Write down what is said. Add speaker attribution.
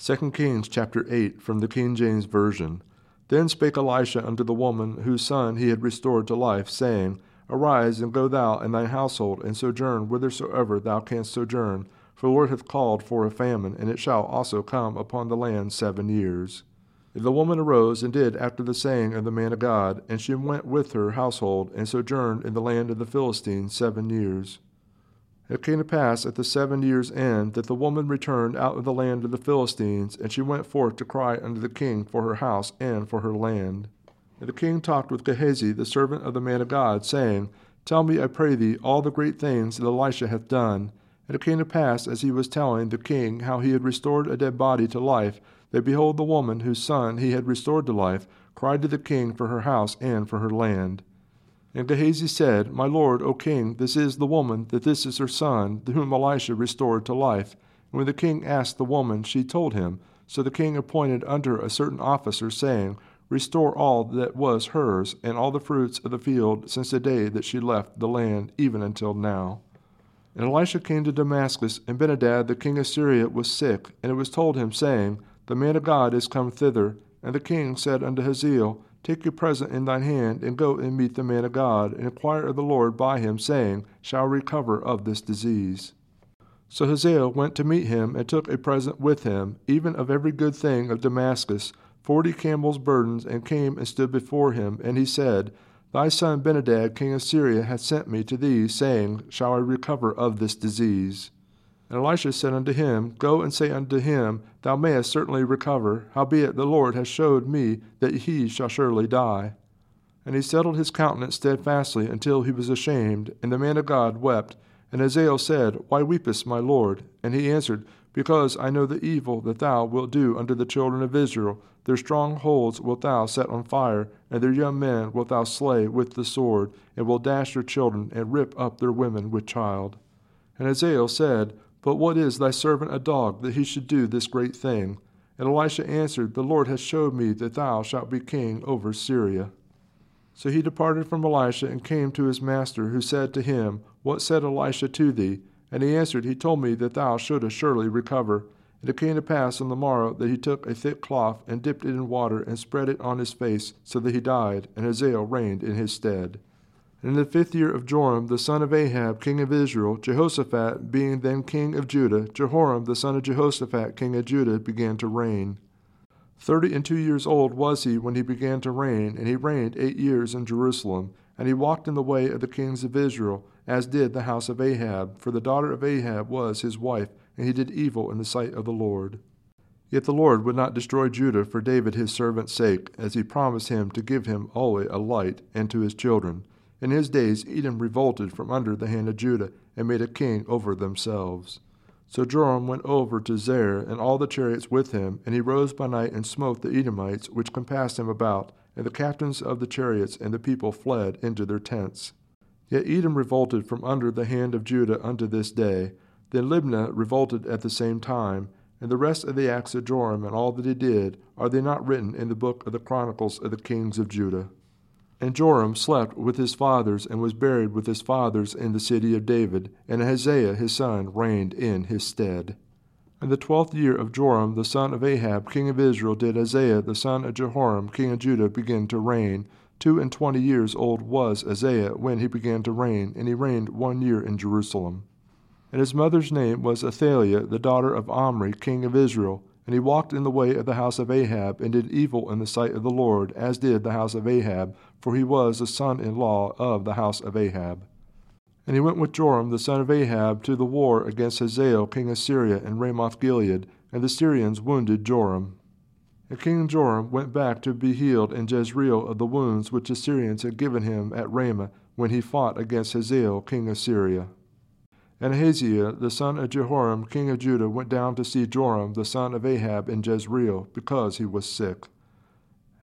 Speaker 1: 2 Kings chapter 8 from the King James Version. Then spake Elisha unto the woman whose son he had restored to life, saying, Arise and go thou and thine household, and sojourn whithersoever thou canst sojourn, for the Lord hath called for a famine, and it shall also come upon the land seven years. The woman arose and did after the saying of the man of God, and she went with her household, and sojourned in the land of the Philistines seven years. It came to pass at the seven years' end that the woman returned out of the land of the Philistines, and she went forth to cry unto the king for her house and for her land. And the king talked with Gehazi, the servant of the man of God, saying, Tell me, I pray thee, all the great things that Elisha hath done. And it came to pass, as he was telling the king how he had restored a dead body to life, that behold, the woman whose son he had restored to life cried to the king for her house and for her land. And Gehazi said, My lord, O king, this is the woman, that this is her son, whom Elisha restored to life. And when the king asked the woman, she told him. So the king appointed unto her a certain officer, saying, Restore all that was hers, and all the fruits of the field, since the day that she left the land, even until now. And Elisha came to Damascus, and Benhadad the king of Syria was sick, and it was told him, saying, The man of God is come thither. And the king said unto Hazael, Take your present in thine hand, and go and meet the man of God, and inquire of the Lord by him, saying, Shall recover of this disease? So Hazael went to meet him, and took a present with him, even of every good thing of Damascus, forty camels' burdens, and came and stood before him. And he said, Thy son Benhadad, king of Syria, hath sent me to thee, saying, Shall I recover of this disease? And Elisha said unto him, Go and say unto him, Thou mayest certainly recover, howbeit the Lord hath showed me that he shall surely die. And he settled his countenance steadfastly until he was ashamed, and the man of God wept. And Hazael said, Why weepest, my lord? And he answered, Because I know the evil that thou wilt do unto the children of Israel. Their strongholds wilt thou set on fire, and their young men wilt thou slay with the sword, and will dash their children, and rip up their women with child. And Hazael said, but what is thy servant a dog, that he should do this great thing? And Elisha answered, The Lord hath showed me that thou shalt be king over Syria. So he departed from Elisha and came to his master, who said to him, What said Elisha to thee? And he answered, He told me that thou shouldest surely recover. And it came to pass on the morrow that he took a thick cloth and dipped it in water and spread it on his face, so that he died, and Hazael reigned in his stead. In the fifth year of Joram the son of Ahab, king of Israel, Jehoshaphat being then king of Judah, Jehoram the son of Jehoshaphat, king of Judah, began to reign. Thirty and two years old was he when he began to reign, and he reigned eight years in Jerusalem. And he walked in the way of the kings of Israel, as did the house of Ahab, for the daughter of Ahab was his wife, and he did evil in the sight of the Lord. Yet the Lord would not destroy Judah for David his servant's sake, as he promised him to give him always a light, and to his children. In his days, Edom revolted from under the hand of Judah and made a king over themselves. So Joram went over to Zair, and all the chariots with him, and he rose by night and smote the Edomites which compassed him about, and the captains of the chariots and the people fled into their tents. Yet Edom revolted from under the hand of Judah unto this day. Then Libnah revolted at the same time, and the rest of the acts of Joram and all that he did, are they not written in the book of the chronicles of the kings of Judah? And Joram slept with his fathers and was buried with his fathers in the city of David, and Ahaziah his son reigned in his stead. In the twelfth year of Joram the son of Ahab king of Israel did Ahaziah the son of Jehoram king of Judah begin to reign. Two and twenty years old was Ahaziah when he began to reign, and he reigned one year in Jerusalem. And his mother's name was Athaliah, the daughter of Omri, king of Israel. And he walked in the way of the house of Ahab, and did evil in the sight of the Lord, as did the house of Ahab, for he was the son in law of the house of Ahab. And he went with Joram the son of Ahab to the war against Hazael king of Syria in Ramoth Gilead, and the Syrians wounded Joram. And King Joram went back to be healed in Jezreel of the wounds which the Syrians had given him at Ramah when he fought against Hazael king of Syria. And Ahaziah, the son of Jehoram, king of Judah, went down to see Joram, the son of Ahab, in Jezreel, because he was sick.